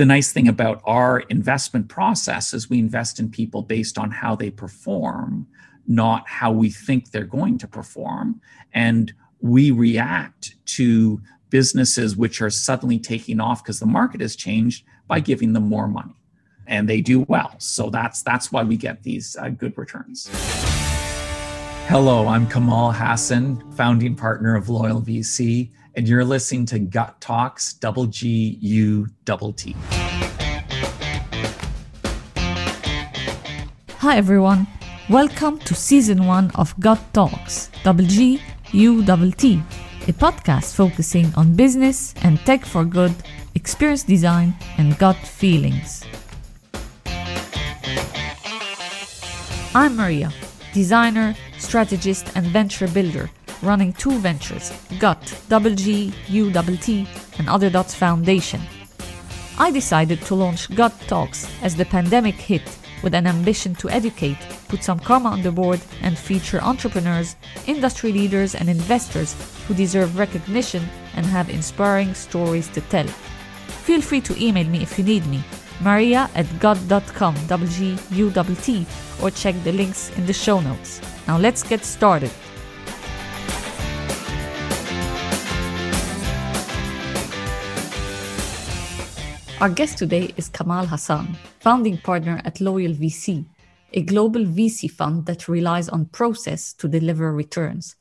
the nice thing about our investment process is we invest in people based on how they perform, not how we think they're going to perform. And we react to businesses which are suddenly taking off because the market has changed by giving them more money. And they do well. So that's that's why we get these uh, good returns. Hello i'm kamal hassan founding partner of loyal vc and you're listening to gut talks double g u double t hi everyone welcome to season one of gut talks double g u double t a podcast focusing on business and tech for good, experience design, and gut feelings. I'm Maria, designer, strategist, and venture builder, running two ventures GUT, double G, U double T, and Other Dots Foundation. I decided to launch GUT Talks as the pandemic hit with an ambition to educate, put some karma on the board, and feature entrepreneurs, industry leaders, and investors who deserve recognition and have inspiring stories to tell. Feel free to email me if you need me, maria at gut.com, W-G-U-T, or check the links in the show notes. Now let's get started. Our guest today is Kamal Hassan, founding partner at Loyal VC, a global VC fund that relies on process to deliver returns.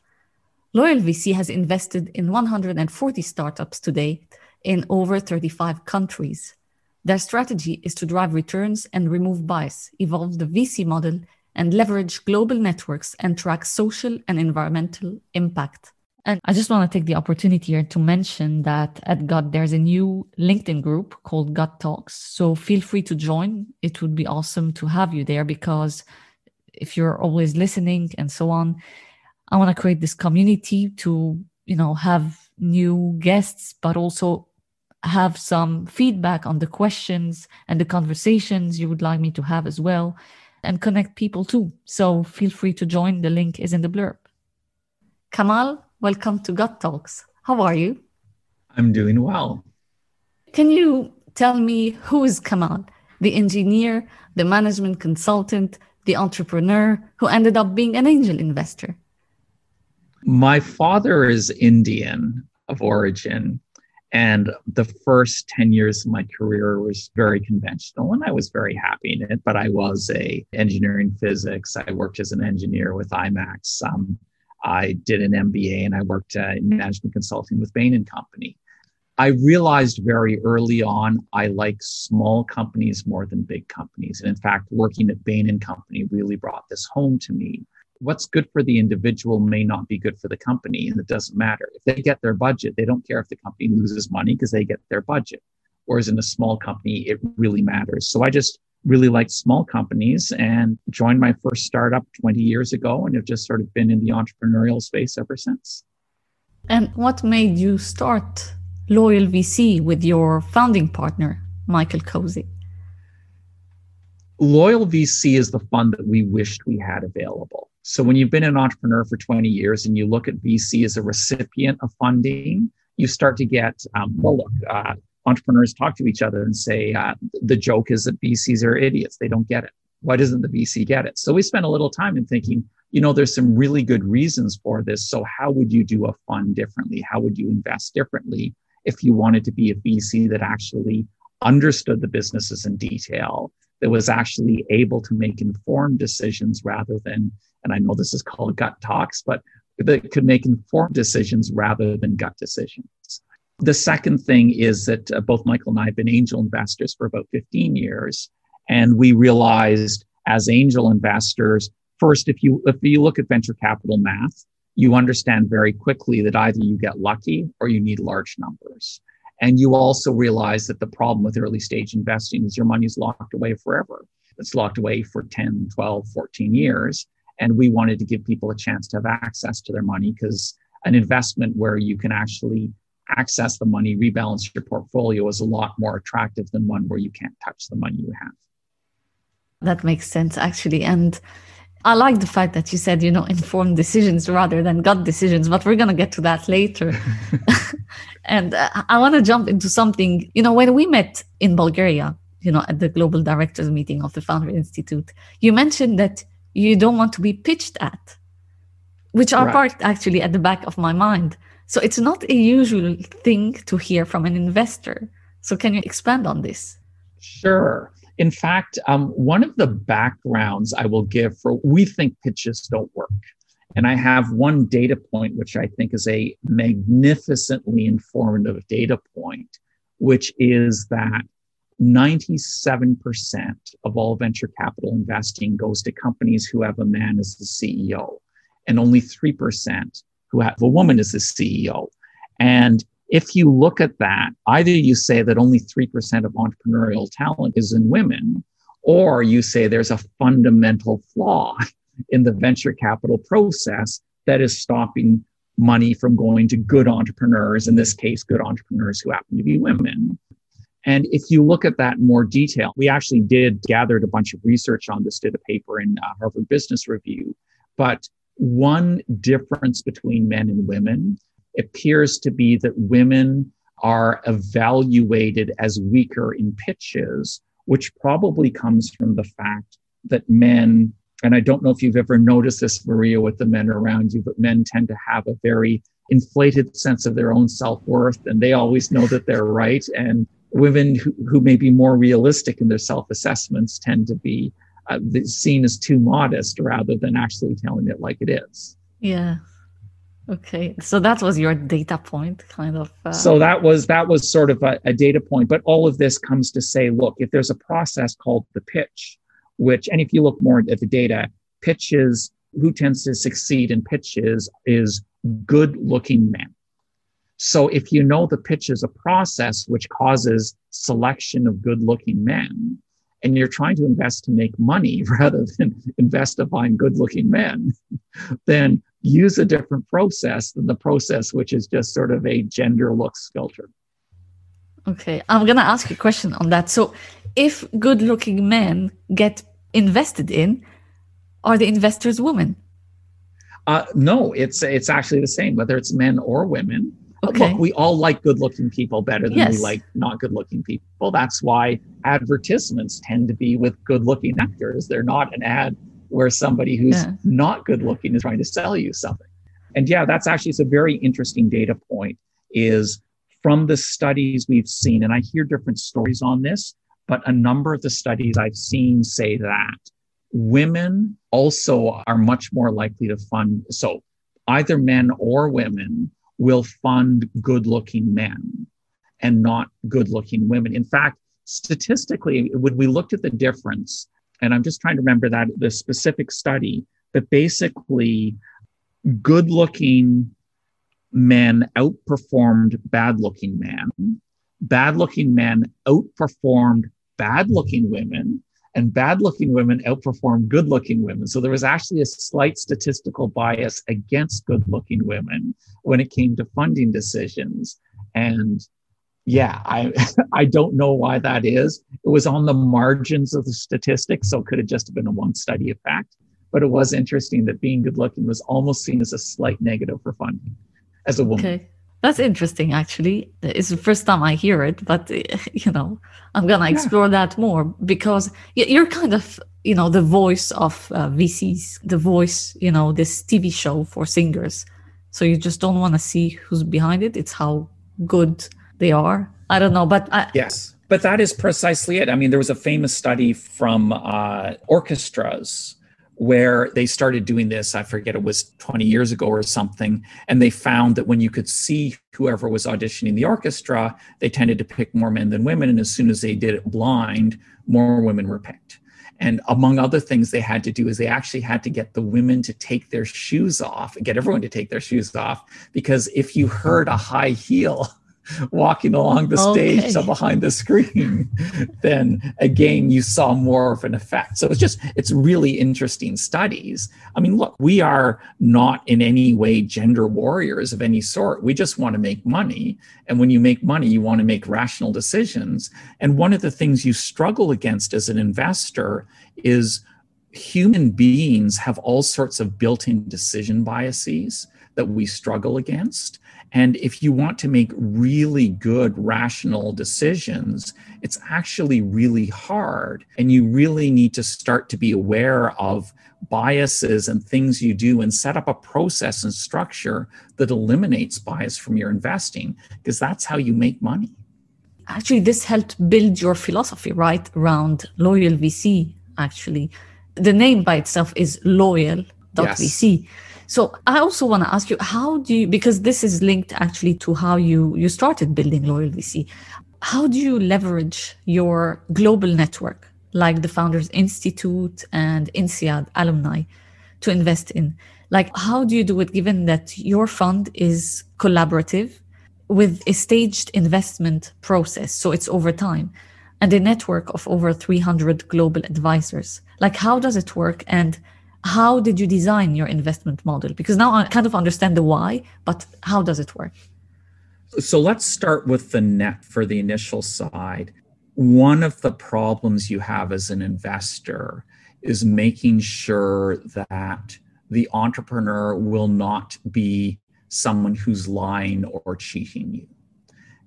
Loyal VC has invested in 140 startups today in over 35 countries. Their strategy is to drive returns and remove bias, evolve the VC model, and leverage global networks and track social and environmental impact. And I just want to take the opportunity here to mention that at GUT, there's a new LinkedIn group called GUT Talks. So feel free to join. It would be awesome to have you there because if you're always listening and so on, I want to create this community to, you know, have new guests, but also have some feedback on the questions and the conversations you would like me to have as well and connect people too. So feel free to join. The link is in the blurb. Kamal, Welcome to Gut Talks. How are you? I'm doing well. Can you tell me who is Kamal, the engineer, the management consultant, the entrepreneur who ended up being an angel investor? My father is Indian of origin. And the first 10 years of my career was very conventional and I was very happy in it. But I was a engineering physics. I worked as an engineer with IMAX. Um, I did an MBA and I worked uh, in management consulting with Bain and Company. I realized very early on I like small companies more than big companies. And in fact, working at Bain and Company really brought this home to me. What's good for the individual may not be good for the company, and it doesn't matter. If they get their budget, they don't care if the company loses money because they get their budget. Whereas in a small company, it really matters. So I just really liked small companies and joined my first startup 20 years ago and have just sort of been in the entrepreneurial space ever since. And what made you start Loyal VC with your founding partner, Michael Cozy? Loyal VC is the fund that we wished we had available. So when you've been an entrepreneur for 20 years and you look at VC as a recipient of funding, you start to get, um, well, look, uh, entrepreneurs talk to each other and say, uh, the joke is that VCs are idiots. They don't get it. Why doesn't the VC get it? So we spent a little time in thinking, you know, there's some really good reasons for this. So how would you do a fund differently? How would you invest differently if you wanted to be a VC that actually understood the businesses in detail, that was actually able to make informed decisions rather than, and I know this is called gut talks, but that could make informed decisions rather than gut decisions. The second thing is that uh, both Michael and I have been angel investors for about 15 years. And we realized as angel investors, first, if you, if you look at venture capital math, you understand very quickly that either you get lucky or you need large numbers. And you also realize that the problem with early stage investing is your money is locked away forever. It's locked away for 10, 12, 14 years. And we wanted to give people a chance to have access to their money because an investment where you can actually access the money, rebalance your portfolio is a lot more attractive than one where you can't touch the money you have. That makes sense, actually. And I like the fact that you said, you know, informed decisions rather than gut decisions, but we're going to get to that later. and uh, I want to jump into something, you know, when we met in Bulgaria, you know, at the global directors meeting of the Founder Institute, you mentioned that you don't want to be pitched at, which are parked actually at the back of my mind. So it's not a usual thing to hear from an investor. So can you expand on this? Sure. In fact, um, one of the backgrounds I will give for we think pitches don't work. And I have one data point, which I think is a magnificently informative data point, which is that 97% of all venture capital investing goes to companies who have a man as the CEO, and only 3% who have a woman as the CEO. And if you look at that, either you say that only 3% of entrepreneurial talent is in women, or you say there's a fundamental flaw in the venture capital process that is stopping money from going to good entrepreneurs, in this case, good entrepreneurs who happen to be women. And if you look at that in more detail, we actually did gathered a bunch of research on this, did a paper in uh, Harvard Business Review. But one difference between men and women appears to be that women are evaluated as weaker in pitches, which probably comes from the fact that men, and I don't know if you've ever noticed this, Maria, with the men around you, but men tend to have a very inflated sense of their own self worth, and they always know that they're right. And women who, who may be more realistic in their self assessments tend to be uh, seen as too modest rather than actually telling it like it is. Yeah. Okay, so that was your data point, kind of. Uh... So that was that was sort of a, a, data point, but all of this comes to say, look, if there's a process called the pitch, which, and if you look more at the data, pitches, who tends to succeed in pitches is good-looking men. So if you know the pitch is a process which causes selection of good-looking men, and you're trying to invest to make money rather than invest to find good-looking men, then use a different process than the process which is just sort of a gender looks filter. Okay, I'm going to ask you a question on that. So, if good looking men get invested in, are the investors women? Uh, no, it's it's actually the same, whether it's men or women. Okay. Look, we all like good looking people better than yes. we like not good looking people. That's why advertisements tend to be with good looking actors. They're not an ad where somebody who's yeah. not good looking is trying to sell you something. And yeah, that's actually it's a very interesting data point is from the studies we've seen, and I hear different stories on this, but a number of the studies I've seen say that women also are much more likely to fund. So either men or women will fund good looking men and not good looking women. In fact, statistically, when we looked at the difference, and I'm just trying to remember that the specific study, but basically, good looking men outperformed bad looking men. Bad looking men outperformed bad looking women, and bad looking women outperformed good looking women. So there was actually a slight statistical bias against good looking women when it came to funding decisions. And yeah, I I don't know why that is. It was on the margins of the statistics, so it could have just been a one study effect. But it was interesting that being good looking was almost seen as a slight negative for funding as a woman. Okay. That's interesting, actually. It's the first time I hear it, but you know, I'm gonna explore yeah. that more because you're kind of, you know, the voice of uh, VCs, the voice, you know, this TV show for singers. So you just don't want to see who's behind it. It's how good they are. I don't know, but I, yes, but that is precisely it. I mean, there was a famous study from uh, orchestras where they started doing this. I forget it was 20 years ago or something, and they found that when you could see whoever was auditioning the orchestra, they tended to pick more men than women, and as soon as they did it blind, more women were picked. And among other things they had to do is they actually had to get the women to take their shoes off, get everyone to take their shoes off, because if you heard a high heel walking along the stage okay. so behind the screen then again you saw more of an effect. So it's just it's really interesting studies. I mean look we are not in any way gender warriors of any sort. We just want to make money. And when you make money you want to make rational decisions. And one of the things you struggle against as an investor is human beings have all sorts of built in decision biases that we struggle against. And if you want to make really good rational decisions, it's actually really hard. And you really need to start to be aware of biases and things you do and set up a process and structure that eliminates bias from your investing, because that's how you make money. Actually, this helped build your philosophy, right? Around loyal VC, actually. The name by itself is loyal.vc. Yes. So I also want to ask you, how do you, because this is linked actually to how you, you started building Loyal VC, how do you leverage your global network, like the Founders Institute and INSEAD alumni, to invest in? Like, how do you do it given that your fund is collaborative with a staged investment process? So it's over time and a network of over 300 global advisors. Like, how does it work? And how did you design your investment model? Because now I kind of understand the why, but how does it work? So let's start with the net for the initial side. One of the problems you have as an investor is making sure that the entrepreneur will not be someone who's lying or cheating you.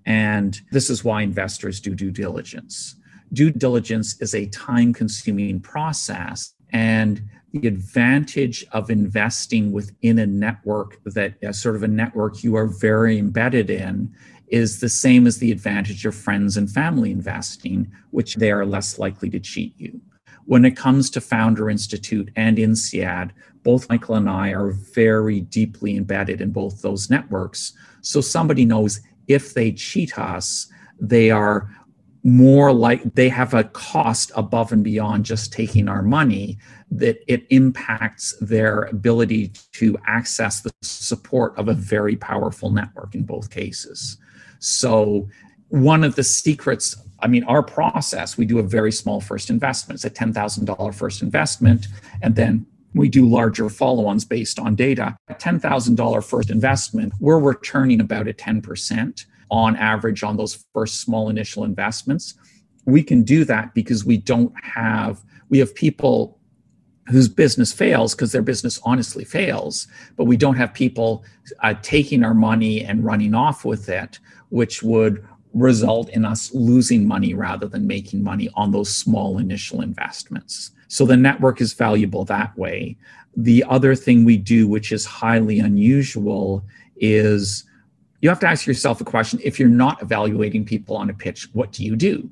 And this is why investors do due diligence. Due diligence is a time consuming process. And the advantage of investing within a network that uh, sort of a network you are very embedded in is the same as the advantage of friends and family investing, which they are less likely to cheat you. When it comes to Founder Institute and INSEAD, both Michael and I are very deeply embedded in both those networks. So somebody knows if they cheat us, they are more like they have a cost above and beyond just taking our money that it impacts their ability to access the support of a very powerful network in both cases. So one of the secrets i mean our process we do a very small first investment. It's a $10000 first investment and then we do larger follow-ons based on data. A $10000 first investment we're returning about a 10% on average on those first small initial investments. We can do that because we don't have, we have people whose business fails because their business honestly fails, but we don't have people uh, taking our money and running off with it, which would result in us losing money rather than making money on those small initial investments. So the network is valuable that way. The other thing we do, which is highly unusual, is you have to ask yourself a question if you're not evaluating people on a pitch, what do you do?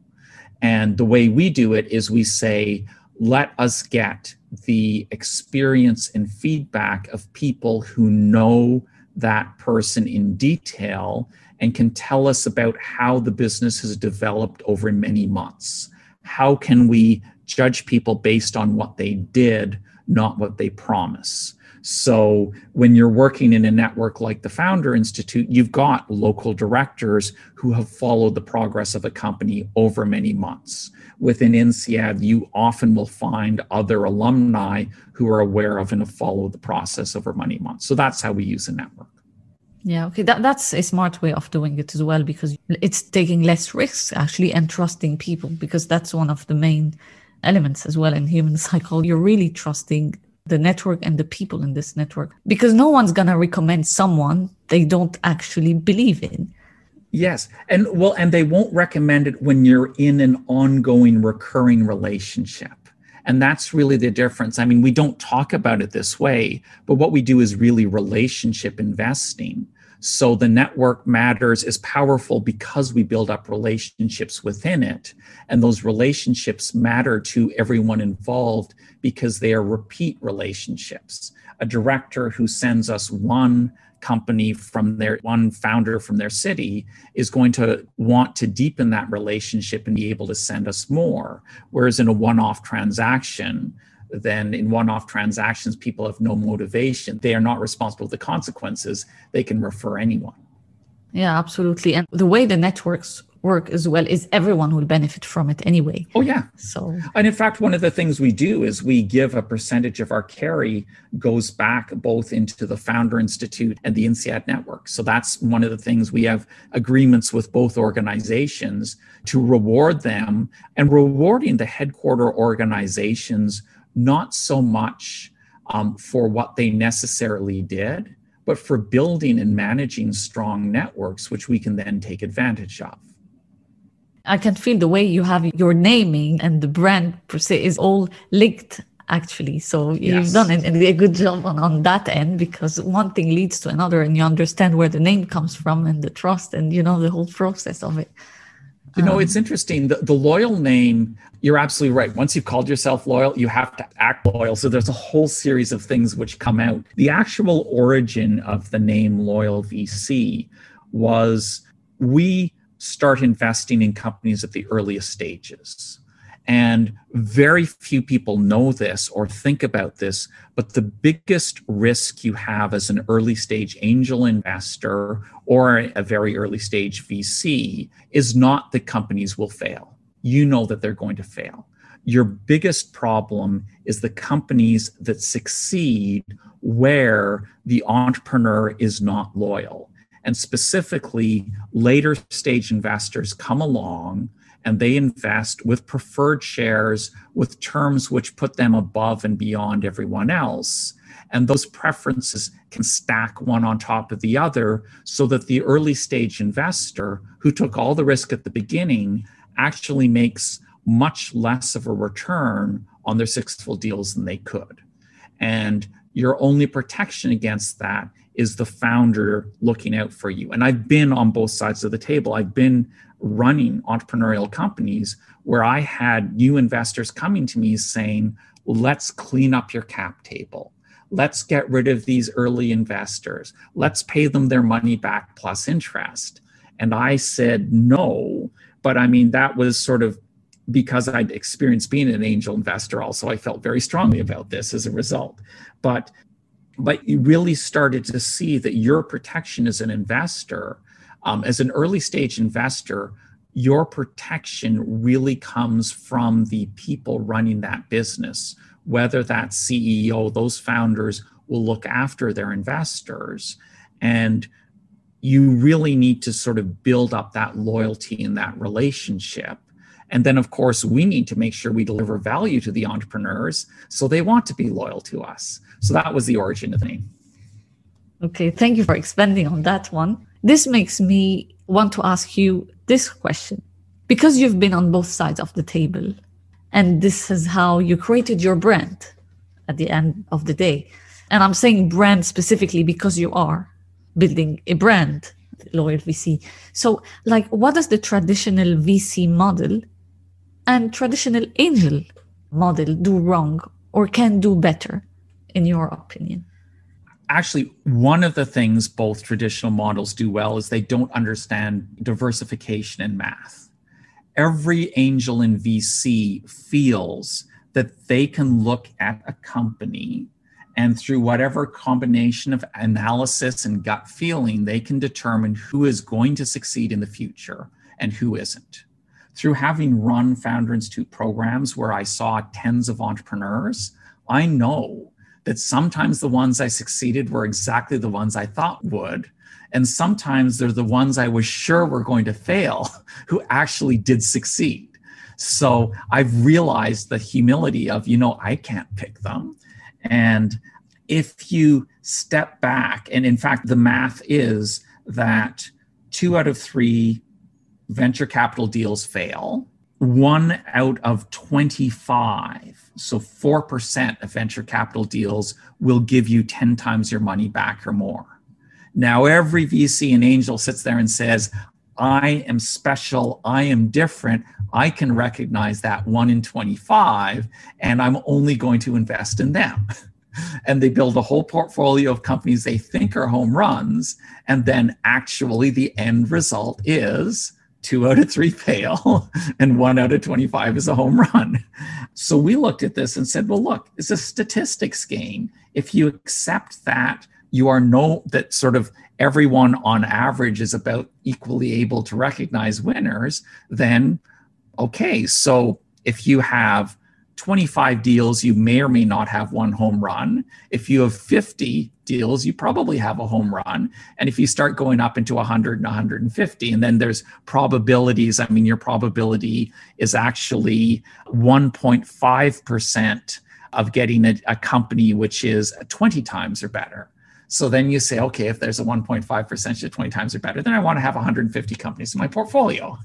And the way we do it is we say, let us get the experience and feedback of people who know that person in detail and can tell us about how the business has developed over many months. How can we judge people based on what they did, not what they promise? So when you're working in a network like the Founder Institute, you've got local directors who have followed the progress of a company over many months. Within INSEAD, you often will find other alumni who are aware of and have followed the process over many months. So that's how we use a network. Yeah, okay. That, that's a smart way of doing it as well because it's taking less risks actually and trusting people because that's one of the main elements as well in human psychology. You're really trusting the network and the people in this network. Because no one's going to recommend someone they don't actually believe in. Yes and well and they won't recommend it when you're in an ongoing recurring relationship. And that's really the difference. I mean we don't talk about it this way but what we do is really relationship investing so the network matters is powerful because we build up relationships within it. And those relationships matter to everyone involved because they are repeat relationships. A director who sends us one company from their one founder from their city is going to want to deepen that relationship and be able to send us more. Whereas in a one off transaction, then in one-off transactions people have no motivation. They are not responsible for the consequences. They can refer anyone. Yeah absolutely. And the way the networks work as well is everyone will benefit from it anyway. Oh yeah. So. And in fact one of the things we do is we give a percentage of our carry goes back both into the founder institute and the INSEAD network. So that's one of the things we have agreements with both organizations to reward them. And rewarding the headquarter organizations not so much um, for what they necessarily did, but for building and managing strong networks, which we can then take advantage of. I can feel the way you have your naming and the brand per se is all linked actually. So you've done a good job on, on that end because one thing leads to another and you understand where the name comes from and the trust and you know the whole process of it. You know, um, it's interesting. The, the loyal name, you're absolutely right. Once you've called yourself loyal, you have to act loyal. So there's a whole series of things which come out. The actual origin of the name Loyal VC was we start investing in companies at the earliest stages. And very few people know this or think about this, but the biggest risk you have as an early stage angel investor or a very early stage VC is not that companies will fail. You know that they're going to fail. Your biggest problem is the companies that succeed where the entrepreneur is not loyal. And specifically, later stage investors come along and they invest with preferred shares with terms which put them above and beyond everyone else. And those preferences can stack one on top of the other so that the early stage investor who took all the risk at the beginning actually makes much less of a return on their successful deals than they could. And your only protection against that is the founder looking out for you. And I've been on both sides of the table. I've been running entrepreneurial companies where I had new investors coming to me saying, let's clean up your cap table. Let's get rid of these early investors. Let's pay them their money back plus interest. And I said, no. But I mean, that was sort of because I'd experienced being an angel investor, also, I felt very strongly about this as a result. But but you really started to see that your protection as an investor um, as an early stage investor, your protection really comes from the people running that business, whether that CEO, those founders will look after their investors. And you really need to sort of build up that loyalty and that relationship. And then, of course, we need to make sure we deliver value to the entrepreneurs so they want to be loyal to us. So that was the origin of the name. Okay, thank you for expanding on that one. This makes me want to ask you this question because you've been on both sides of the table, and this is how you created your brand at the end of the day. And I'm saying brand specifically because you are building a brand, Loyal VC. So, like, what does the traditional VC model and traditional angel model do wrong or can do better, in your opinion? Actually one of the things both traditional models do well is they don't understand diversification in math. Every angel in VC feels that they can look at a company and through whatever combination of analysis and gut feeling, they can determine who is going to succeed in the future and who isn't. Through having run Founder Institute programs where I saw tens of entrepreneurs, I know that sometimes the ones I succeeded were exactly the ones I thought would. And sometimes they're the ones I was sure were going to fail who actually did succeed. So I've realized the humility of, you know, I can't pick them. And if you step back, and in fact, the math is that two out of three venture capital deals fail one out of 25, so 4% of venture capital deals will give you 10 times your money back or more. Now, every VC and angel sits there and says, I am special, I am different, I can recognize that one in 25, and I'm only going to invest in them. and they build a whole portfolio of companies they think are home runs. And then actually, the end result is two out of three fail, and one out of 25 is a home run. So we looked at this and said, well, look, it's a statistics game. If you accept that you are no, that sort of everyone on average is about equally able to recognize winners, then okay. So if you have 25 deals, you may or may not have one home run. If you have 50 deals, you probably have a home run. And if you start going up into 100 and 150, and then there's probabilities, I mean, your probability is actually 1.5% of getting a, a company which is 20 times or better. So then you say, okay, if there's a 1.5% of 20 times or better, then I want to have 150 companies in my portfolio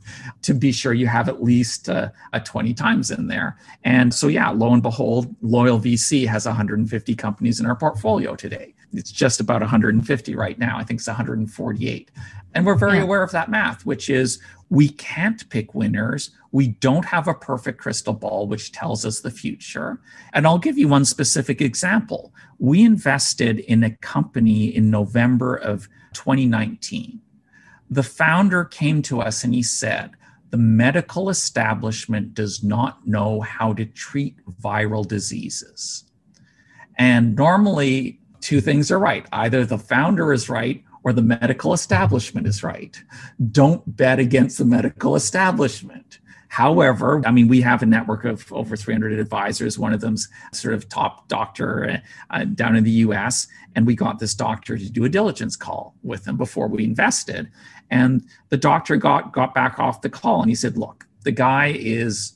to be sure you have at least uh, a 20 times in there. And so, yeah, lo and behold, Loyal VC has 150 companies in our portfolio today. It's just about 150 right now. I think it's 148. And we're very yeah. aware of that math, which is we can't pick winners. We don't have a perfect crystal ball, which tells us the future. And I'll give you one specific example. We invested in a company in November of 2019. The founder came to us and he said, the medical establishment does not know how to treat viral diseases. And normally, two things are right either the founder is right or the medical establishment is right. Don't bet against the medical establishment. However, I mean, we have a network of over 300 advisors. One of them's sort of top doctor uh, down in the US. And we got this doctor to do a diligence call with him before we invested. And the doctor got, got back off the call and he said, Look, the guy is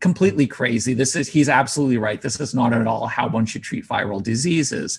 completely crazy. This is, he's absolutely right. This is not at all how one should treat viral diseases.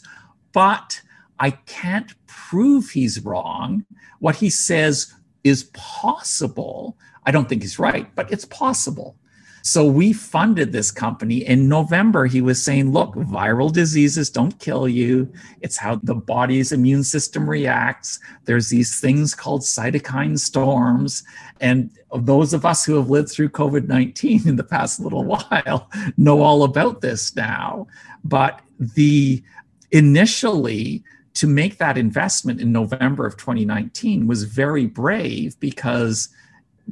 But I can't prove he's wrong. What he says is possible. I don't think he's right, but it's possible. So we funded this company. In November, he was saying, look, viral diseases don't kill you. It's how the body's immune system reacts. There's these things called cytokine storms. And those of us who have lived through COVID 19 in the past little while know all about this now. But the initially, to make that investment in November of 2019 was very brave because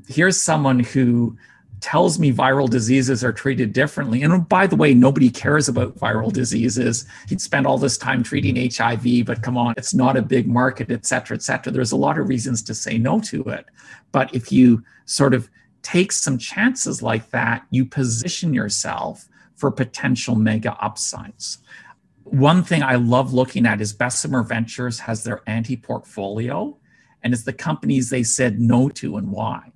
here's someone who tells me viral diseases are treated differently. And oh, by the way, nobody cares about viral diseases. He'd spend all this time treating HIV, but come on, it's not a big market, et cetera, et cetera. There's a lot of reasons to say no to it. But if you sort of take some chances like that, you position yourself for potential mega upsides one thing I love looking at is Bessemer Ventures has their anti portfolio, and it's the companies they said no to and why.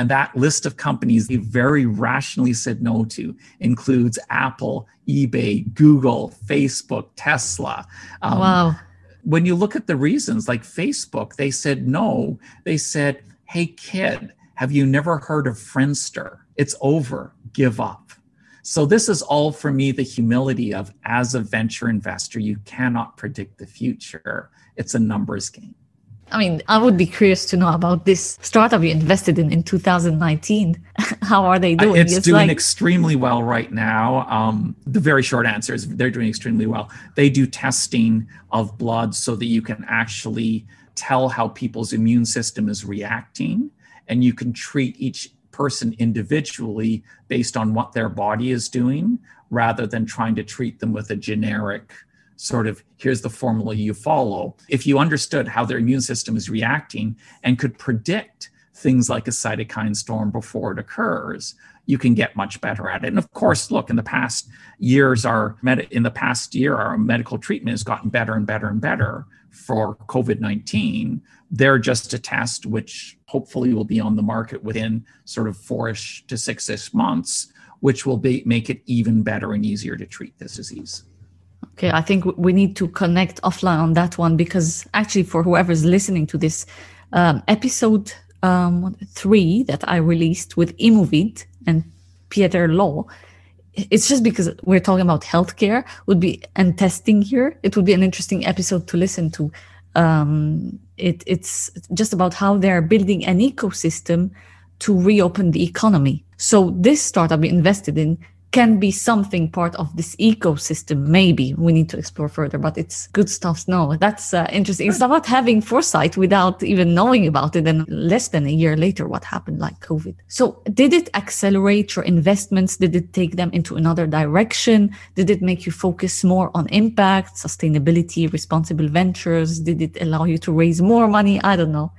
And that list of companies they very rationally said no to includes Apple, eBay, Google, Facebook, Tesla. Um, wow. When you look at the reasons, like Facebook, they said no. They said, hey, kid, have you never heard of Friendster? It's over. Give up. So, this is all for me the humility of as a venture investor, you cannot predict the future. It's a numbers game. I mean, I would be curious to know about this startup you invested in in 2019. How are they doing? It's, it's doing like... extremely well right now. Um, the very short answer is they're doing extremely well. They do testing of blood so that you can actually tell how people's immune system is reacting, and you can treat each person individually based on what their body is doing rather than trying to treat them with a generic sort of here's the formula you follow. If you understood how their immune system is reacting and could predict things like a cytokine storm before it occurs, you can get much better at it. And of course, look, in the past years, our med- in the past year, our medical treatment has gotten better and better and better for COVID 19. They're just a test which hopefully will be on the market within sort of fourish to six-ish months, which will be, make it even better and easier to treat this disease. Okay, I think we need to connect offline on that one because actually, for whoever's listening to this um, episode um, three that I released with Imovit and Pieter Law, it's just because we're talking about healthcare would be and testing here it would be an interesting episode to listen to. Um, it, it's just about how they're building an ecosystem to reopen the economy. So this startup we invested in can be something part of this ecosystem. Maybe we need to explore further, but it's good stuff. No, that's uh, interesting. It's about having foresight without even knowing about it. And less than a year later, what happened, like COVID. So, did it accelerate your investments? Did it take them into another direction? Did it make you focus more on impact, sustainability, responsible ventures? Did it allow you to raise more money? I don't know.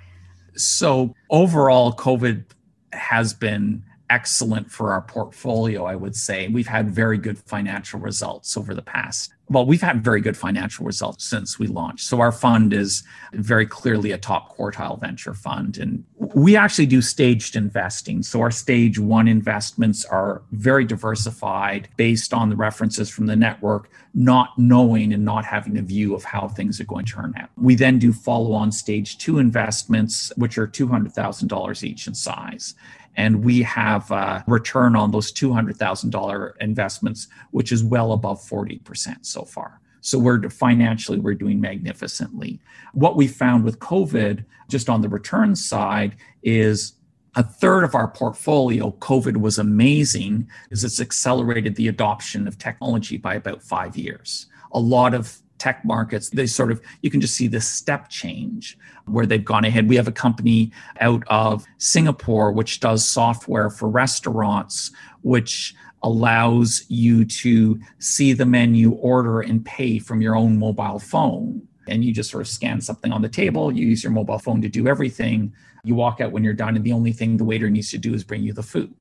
So, overall, COVID has been excellent for our portfolio, I would say. We've had very good financial results over the past. Well, we've had very good financial results since we launched. So our fund is very clearly a top quartile venture fund. And we actually do staged investing. So our stage one investments are very diversified based on the references from the network, not knowing and not having a view of how things are going to turn out. We then do follow on stage two investments, which are $200,000 each in size and we have a return on those $200,000 investments, which is well above 40% so far. So we're financially we're doing magnificently. What we found with COVID, just on the return side, is a third of our portfolio, COVID was amazing because it's accelerated the adoption of technology by about five years. A lot of tech markets, they sort of, you can just see this step change where they've gone ahead. We have a company out of Singapore which does software for restaurants, which allows you to see the menu, order, and pay from your own mobile phone. And you just sort of scan something on the table, you use your mobile phone to do everything. You walk out when you're done, and the only thing the waiter needs to do is bring you the food.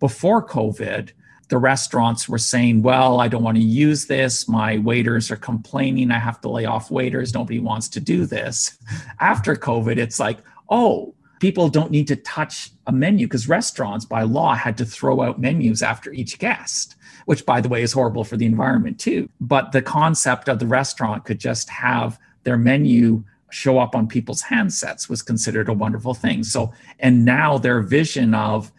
Before COVID, the restaurants were saying, Well, I don't want to use this. My waiters are complaining. I have to lay off waiters. Nobody wants to do this. After COVID, it's like, Oh, people don't need to touch a menu because restaurants by law had to throw out menus after each guest, which, by the way, is horrible for the environment too. But the concept of the restaurant could just have their menu show up on people's handsets was considered a wonderful thing. So, and now their vision of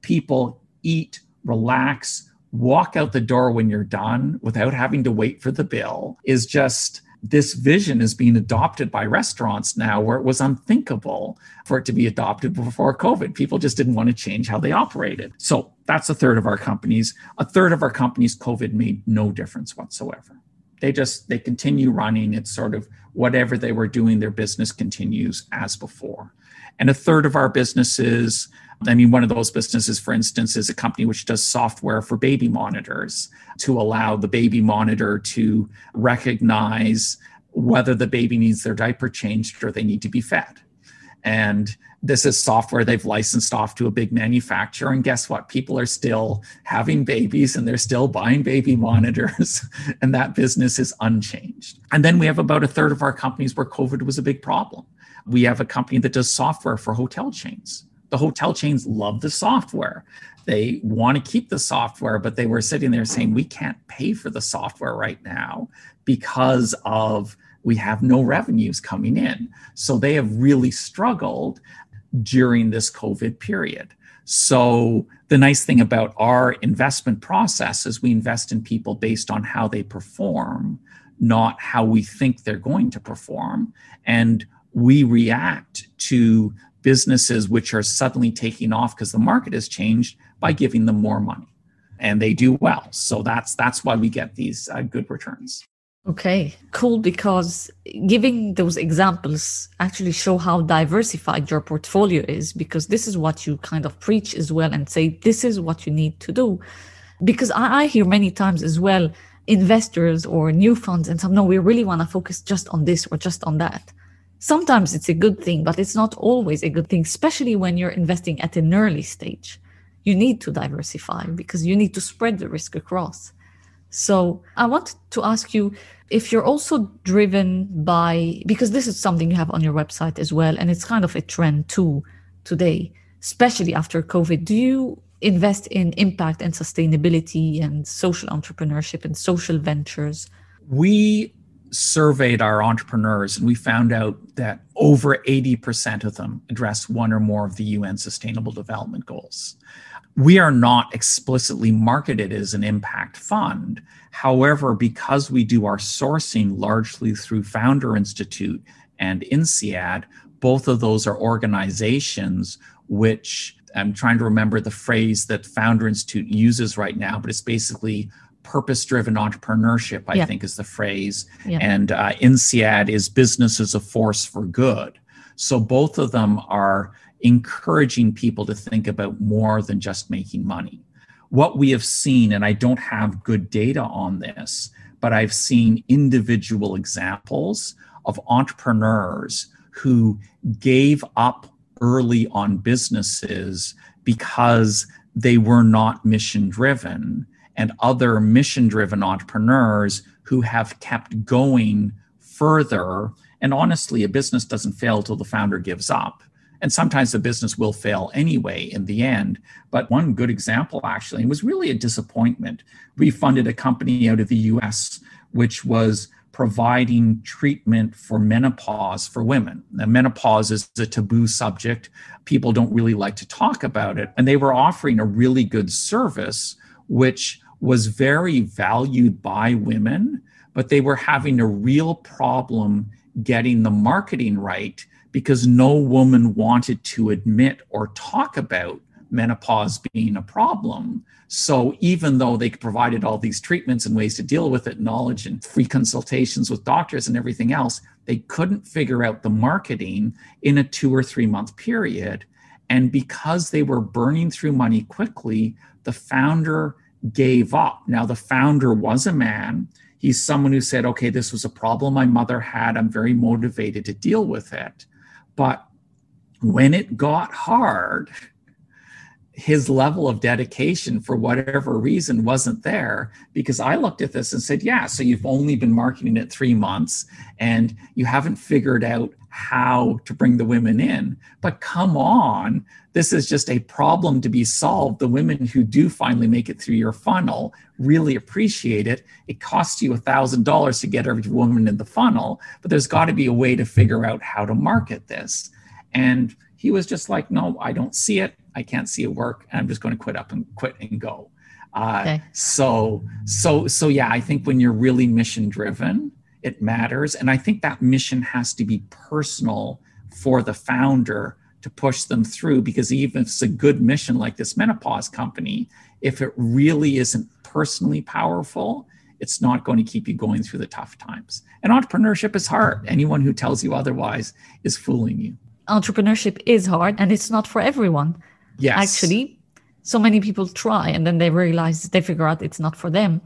people eat relax, walk out the door when you're done without having to wait for the bill is just this vision is being adopted by restaurants now where it was unthinkable for it to be adopted before COVID. People just didn't want to change how they operated. So that's a third of our companies. A third of our companies, COVID made no difference whatsoever. They just they continue running. It's sort of whatever they were doing, their business continues as before. And a third of our businesses I mean, one of those businesses, for instance, is a company which does software for baby monitors to allow the baby monitor to recognize whether the baby needs their diaper changed or they need to be fed. And this is software they've licensed off to a big manufacturer. And guess what? People are still having babies and they're still buying baby monitors, and that business is unchanged. And then we have about a third of our companies where COVID was a big problem. We have a company that does software for hotel chains the hotel chains love the software. They want to keep the software, but they were sitting there saying, we can't pay for the software right now because of we have no revenues coming in. So they have really struggled during this COVID period. So the nice thing about our investment process is we invest in people based on how they perform, not how we think they're going to perform. And we react to businesses which are suddenly taking off because the market has changed by giving them more money. And they do well. So that's that's why we get these uh, good returns. Okay. Cool because giving those examples actually show how diversified your portfolio is because this is what you kind of preach as well and say this is what you need to do. Because i, I hear many times as well investors or new funds and some no we really want to focus just on this or just on that sometimes it's a good thing, but it's not always a good thing, especially when you're investing at an early stage. You need to diversify because you need to spread the risk across. So I want to ask you if you're also driven by, because this is something you have on your website as well, and it's kind of a trend too today, especially after COVID. Do you invest in impact and sustainability and social entrepreneurship and social ventures? We surveyed our entrepreneurs and we found out that over 80% of them address one or more of the UN Sustainable Development Goals. We are not explicitly marketed as an impact fund. However, because we do our sourcing largely through Founder Institute and INSEAD, both of those are organizations which I'm trying to remember the phrase that Founder Institute uses right now, but it's basically purpose driven entrepreneurship, I yeah. think is the phrase. Yeah. And uh, INSEAD is business as a force for good. So both of them are encouraging people to think about more than just making money. What we have seen, and I don't have good data on this, but I've seen individual examples of entrepreneurs who gave up early on businesses because they were not mission driven and other mission driven entrepreneurs who have kept going further. And honestly, a business doesn't fail till the founder gives up. And sometimes the business will fail anyway in the end. But one good example, actually, was really a disappointment. We funded a company out of the US, which was providing treatment for menopause for women. Now, menopause is a taboo subject. People don't really like to talk about it. And they were offering a really good service, which was very valued by women, but they were having a real problem getting the marketing right because no woman wanted to admit or talk about menopause being a problem. So even though they provided all these treatments and ways to deal with it, knowledge and free consultations with doctors and everything else, they couldn't figure out the marketing in a two or three month period. And because they were burning through money quickly, the founder gave up. Now, the founder was a man. He's someone who said, okay, this was a problem my mother had. I'm very motivated to deal with it. But when it got hard, his level of dedication for whatever reason wasn't there because I looked at this and said, yeah, so you've only been marketing it three months and you haven't figured out how to bring the women in. But come on, this is just a problem to be solved. The women who do finally make it through your funnel really appreciate it. It costs you a thousand dollars to get every woman in the funnel, but there's got to be a way to figure out how to market this. And he was just like, no, I don't see it. I can't see it work. And I'm just going to quit up and quit and go. Uh, okay. So, so, so yeah, I think when you're really mission driven, it matters. And I think that mission has to be personal for the founder to push them through because even if it's a good mission like this menopause company, if it really isn't personally powerful, it's not going to keep you going through the tough times. And entrepreneurship is hard. Anyone who tells you otherwise is fooling you entrepreneurship is hard and it's not for everyone. Yes. Actually, so many people try and then they realize they figure out it's not for them,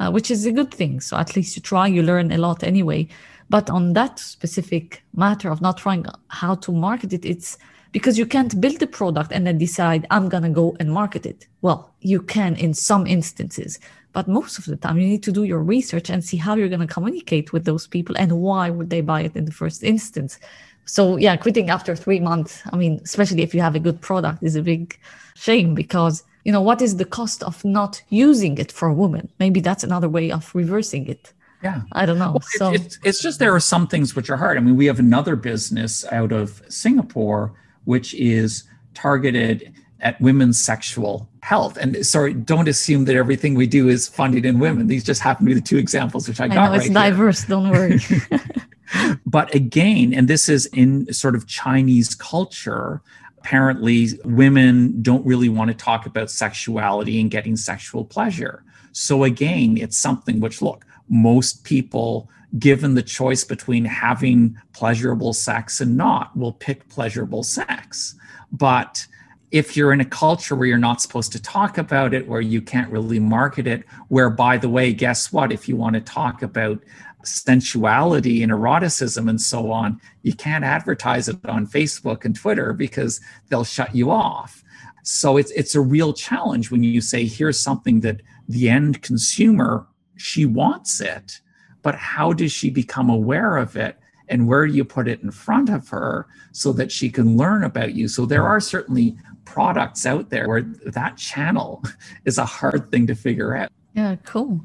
uh, which is a good thing. So at least you try, you learn a lot anyway. But on that specific matter of not trying how to market it, it's because you can't build a product and then decide, I'm going to go and market it. Well, you can in some instances, but most of the time you need to do your research and see how you're going to communicate with those people and why would they buy it in the first instance so yeah quitting after three months i mean especially if you have a good product is a big shame because you know what is the cost of not using it for a woman maybe that's another way of reversing it yeah i don't know well, so it's, it's just there are some things which are hard i mean we have another business out of singapore which is targeted at women's sexual health. And sorry, don't assume that everything we do is funded in women. These just happen to be the two examples which I, I got. Know, it's right diverse. Here. Don't worry. but again, and this is in sort of Chinese culture, apparently women don't really want to talk about sexuality and getting sexual pleasure. So again, it's something which, look, most people, given the choice between having pleasurable sex and not, will pick pleasurable sex. But if you're in a culture where you're not supposed to talk about it, where you can't really market it, where, by the way, guess what? If you want to talk about sensuality and eroticism and so on, you can't advertise it on Facebook and Twitter because they'll shut you off. So it's it's a real challenge when you say here's something that the end consumer she wants it, but how does she become aware of it and where do you put it in front of her so that she can learn about you? So there are certainly products out there where that channel is a hard thing to figure out. Yeah, cool.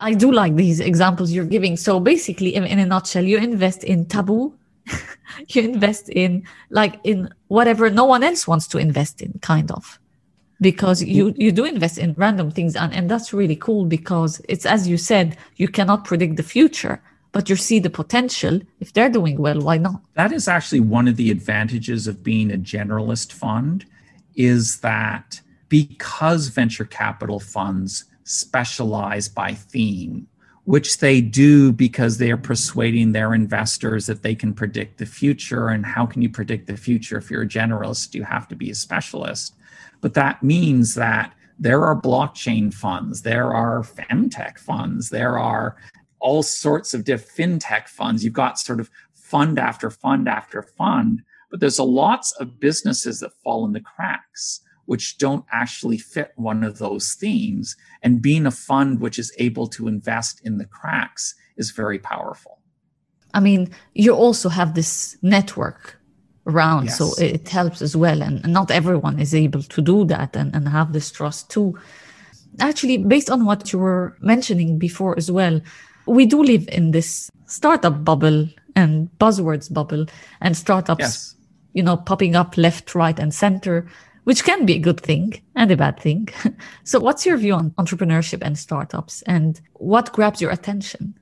I do like these examples you're giving. So basically, in, in a nutshell, you invest in taboo, you invest in like in whatever no one else wants to invest in, kind of, because you you do invest in random things, and and that's really cool because it's as you said, you cannot predict the future. But you see the potential. If they're doing well, why not? That is actually one of the advantages of being a generalist fund, is that because venture capital funds specialize by theme, which they do because they are persuading their investors that they can predict the future. And how can you predict the future if you're a generalist? You have to be a specialist. But that means that there are blockchain funds, there are femtech funds, there are all sorts of different fintech funds. You've got sort of fund after fund after fund, but there's a lots of businesses that fall in the cracks which don't actually fit one of those themes. And being a fund which is able to invest in the cracks is very powerful. I mean, you also have this network around, yes. so it helps as well. And not everyone is able to do that and, and have this trust too. Actually, based on what you were mentioning before as well, we do live in this startup bubble and buzzwords bubble and startups yes. you know popping up left right and center which can be a good thing and a bad thing so what's your view on entrepreneurship and startups and what grabs your attention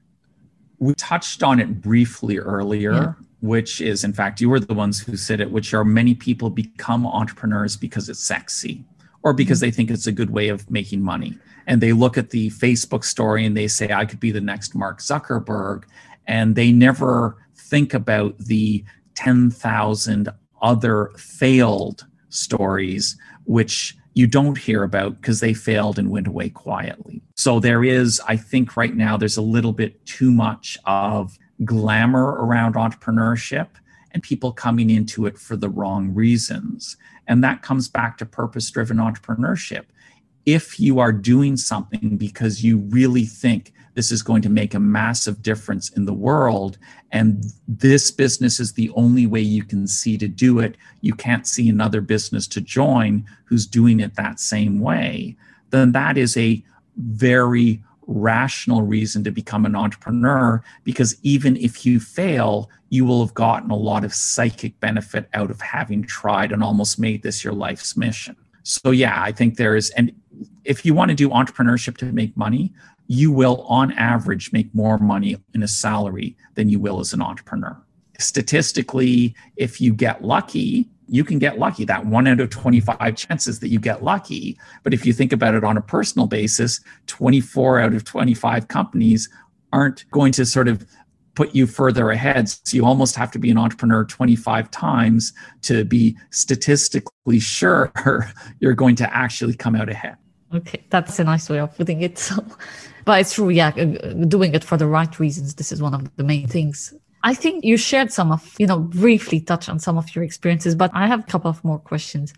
we touched on it briefly earlier yeah. which is in fact you were the ones who said it which are many people become entrepreneurs because it's sexy or because mm-hmm. they think it's a good way of making money and they look at the facebook story and they say i could be the next mark zuckerberg and they never think about the 10,000 other failed stories, which you don't hear about because they failed and went away quietly. So there is, I think, right now, there's a little bit too much of glamour around entrepreneurship and people coming into it for the wrong reasons. And that comes back to purpose driven entrepreneurship. If you are doing something because you really think this is going to make a massive difference in the world. And this business is the only way you can see to do it. You can't see another business to join who's doing it that same way. Then that is a very rational reason to become an entrepreneur because even if you fail, you will have gotten a lot of psychic benefit out of having tried and almost made this your life's mission. So, yeah, I think there is, and if you want to do entrepreneurship to make money, you will, on average, make more money in a salary than you will as an entrepreneur. Statistically, if you get lucky, you can get lucky. That one out of 25 chances that you get lucky. But if you think about it on a personal basis, 24 out of 25 companies aren't going to sort of put you further ahead. So you almost have to be an entrepreneur 25 times to be statistically sure you're going to actually come out ahead. Okay, that's a nice way of putting it. So, but it's true, yeah, doing it for the right reasons. This is one of the main things. I think you shared some of, you know, briefly touch on some of your experiences, but I have a couple of more questions.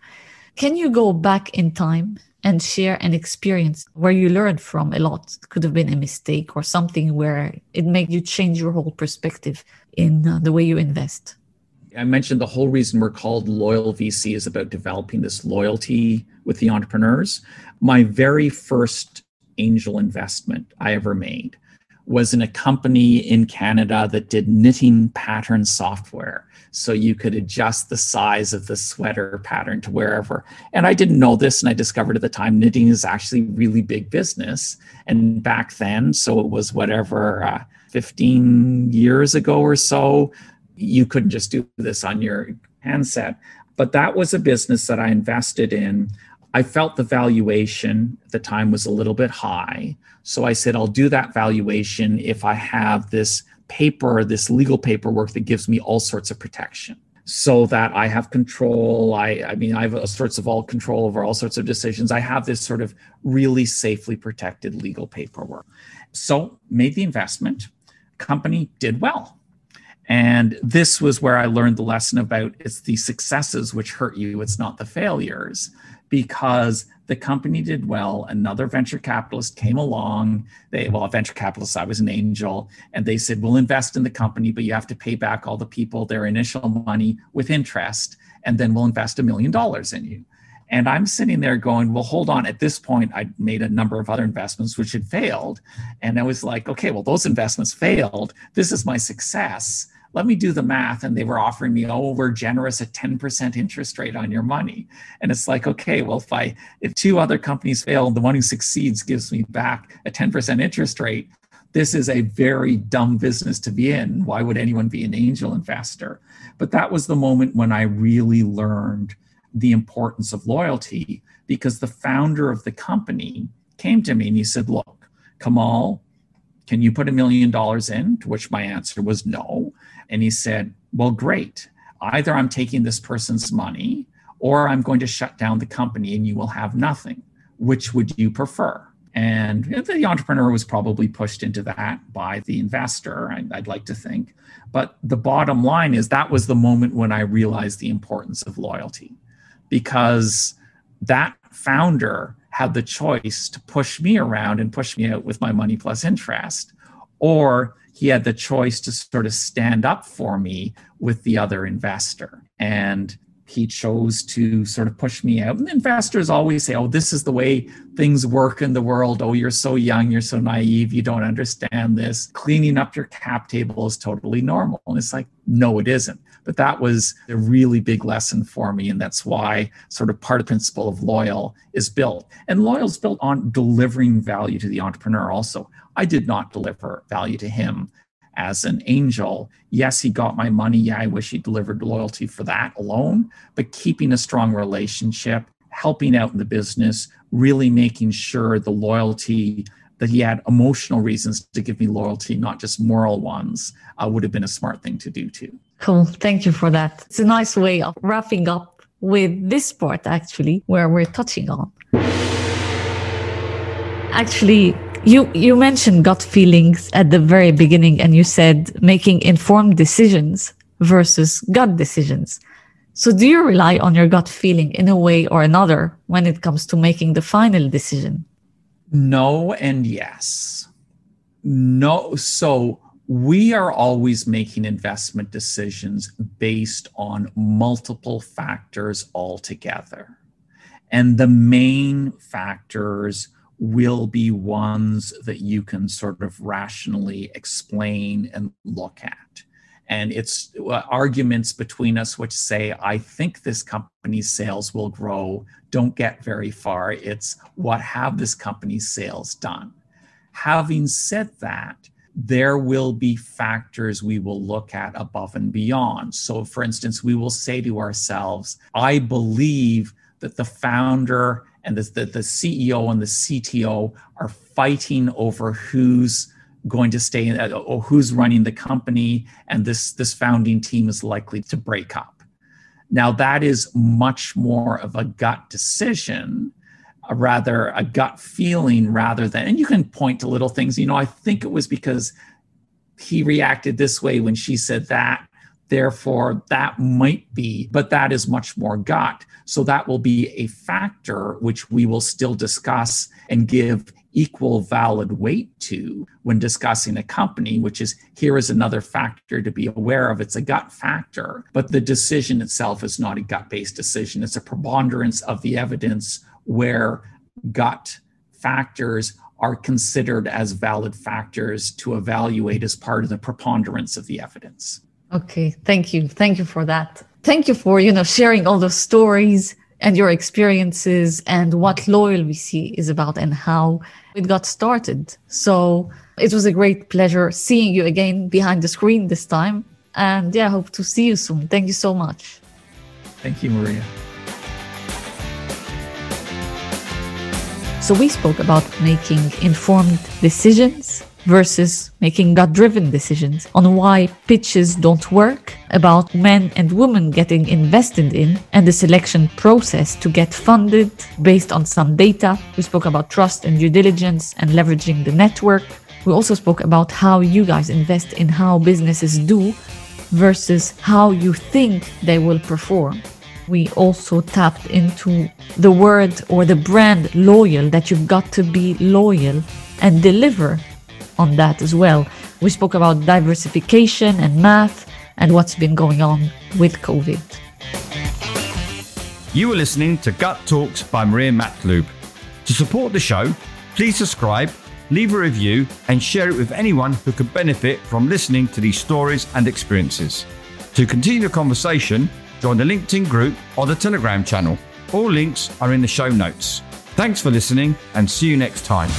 Can you go back in time and share an experience where you learned from a lot? Could have been a mistake or something where it made you change your whole perspective in uh, the way you invest. I mentioned the whole reason we're called Loyal VC is about developing this loyalty with the entrepreneurs. My very first angel investment I ever made was in a company in Canada that did knitting pattern software. So you could adjust the size of the sweater pattern to wherever. And I didn't know this, and I discovered at the time knitting is actually really big business. And back then, so it was whatever, uh, 15 years ago or so, you couldn't just do this on your handset. But that was a business that I invested in. I felt the valuation at the time was a little bit high. So I said, I'll do that valuation if I have this paper, this legal paperwork that gives me all sorts of protection so that I have control. I, I mean, I have all sorts of all control over all sorts of decisions. I have this sort of really safely protected legal paperwork. So made the investment. Company did well. And this was where I learned the lesson about it's the successes which hurt you, it's not the failures, because the company did well. Another venture capitalist came along. They, well, a venture capitalist, I was an angel, and they said, We'll invest in the company, but you have to pay back all the people their initial money with interest, and then we'll invest a million dollars in you. And I'm sitting there going, well, hold on. At this point, I made a number of other investments which had failed. And I was like, okay, well, those investments failed. This is my success let me do the math. And they were offering me, oh, we're generous at 10% interest rate on your money. And it's like, okay, well, if I if two other companies fail the one who succeeds gives me back a 10% interest rate, this is a very dumb business to be in. Why would anyone be an angel investor? But that was the moment when I really learned the importance of loyalty because the founder of the company came to me and he said, Look, Kamal, can you put a million dollars in? To which my answer was no. And he said, Well, great. Either I'm taking this person's money or I'm going to shut down the company and you will have nothing. Which would you prefer? And the entrepreneur was probably pushed into that by the investor, I'd like to think. But the bottom line is that was the moment when I realized the importance of loyalty because that founder had the choice to push me around and push me out with my money plus interest, or he had the choice to sort of stand up for me with the other investor. And he chose to sort of push me out. And investors always say, Oh, this is the way things work in the world. Oh, you're so young, you're so naive, you don't understand this. Cleaning up your cap table is totally normal. And it's like, No, it isn't. But that was a really big lesson for me. And that's why sort of part of the principle of Loyal is built. And Loyal is built on delivering value to the entrepreneur also. I did not deliver value to him as an angel. Yes, he got my money. Yeah, I wish he delivered loyalty for that alone, but keeping a strong relationship, helping out in the business, really making sure the loyalty that he had emotional reasons to give me loyalty, not just moral ones, uh, would have been a smart thing to do too. Cool. Thank you for that. It's a nice way of wrapping up with this part, actually, where we're touching on. Actually, you you mentioned gut feelings at the very beginning and you said making informed decisions versus gut decisions. So do you rely on your gut feeling in a way or another when it comes to making the final decision? No and yes. No, so we are always making investment decisions based on multiple factors altogether. And the main factors will be ones that you can sort of rationally explain and look at. And it's uh, arguments between us which say, I think this company's sales will grow, don't get very far. It's what have this company's sales done? Having said that, there will be factors we will look at above and beyond. So, for instance, we will say to ourselves, I believe that the founder and the, the, the CEO and the CTO are fighting over who's going to stay in, or who's running the company, and this this founding team is likely to break up. Now that is much more of a gut decision, a rather a gut feeling rather than. And you can point to little things. You know, I think it was because he reacted this way when she said that Therefore, that might be, but that is much more gut. So that will be a factor which we will still discuss and give equal valid weight to when discussing a company, which is here is another factor to be aware of. It's a gut factor, but the decision itself is not a gut based decision. It's a preponderance of the evidence where gut factors are considered as valid factors to evaluate as part of the preponderance of the evidence. Okay, thank you. Thank you for that. Thank you for, you know, sharing all those stories and your experiences and what Loyal VC is about and how it got started. So it was a great pleasure seeing you again behind the screen this time. And yeah, I hope to see you soon. Thank you so much. Thank you, Maria. So we spoke about making informed decisions versus making gut driven decisions on why pitches don't work, about men and women getting invested in, and the selection process to get funded based on some data. We spoke about trust and due diligence and leveraging the network. We also spoke about how you guys invest in how businesses do versus how you think they will perform. We also tapped into the word or the brand loyal, that you've got to be loyal and deliver on that as well. We spoke about diversification and math and what's been going on with COVID. You are listening to Gut Talks by Maria Matlub. To support the show, please subscribe, leave a review, and share it with anyone who could benefit from listening to these stories and experiences. To continue the conversation, join the LinkedIn group or the Telegram channel. All links are in the show notes. Thanks for listening and see you next time.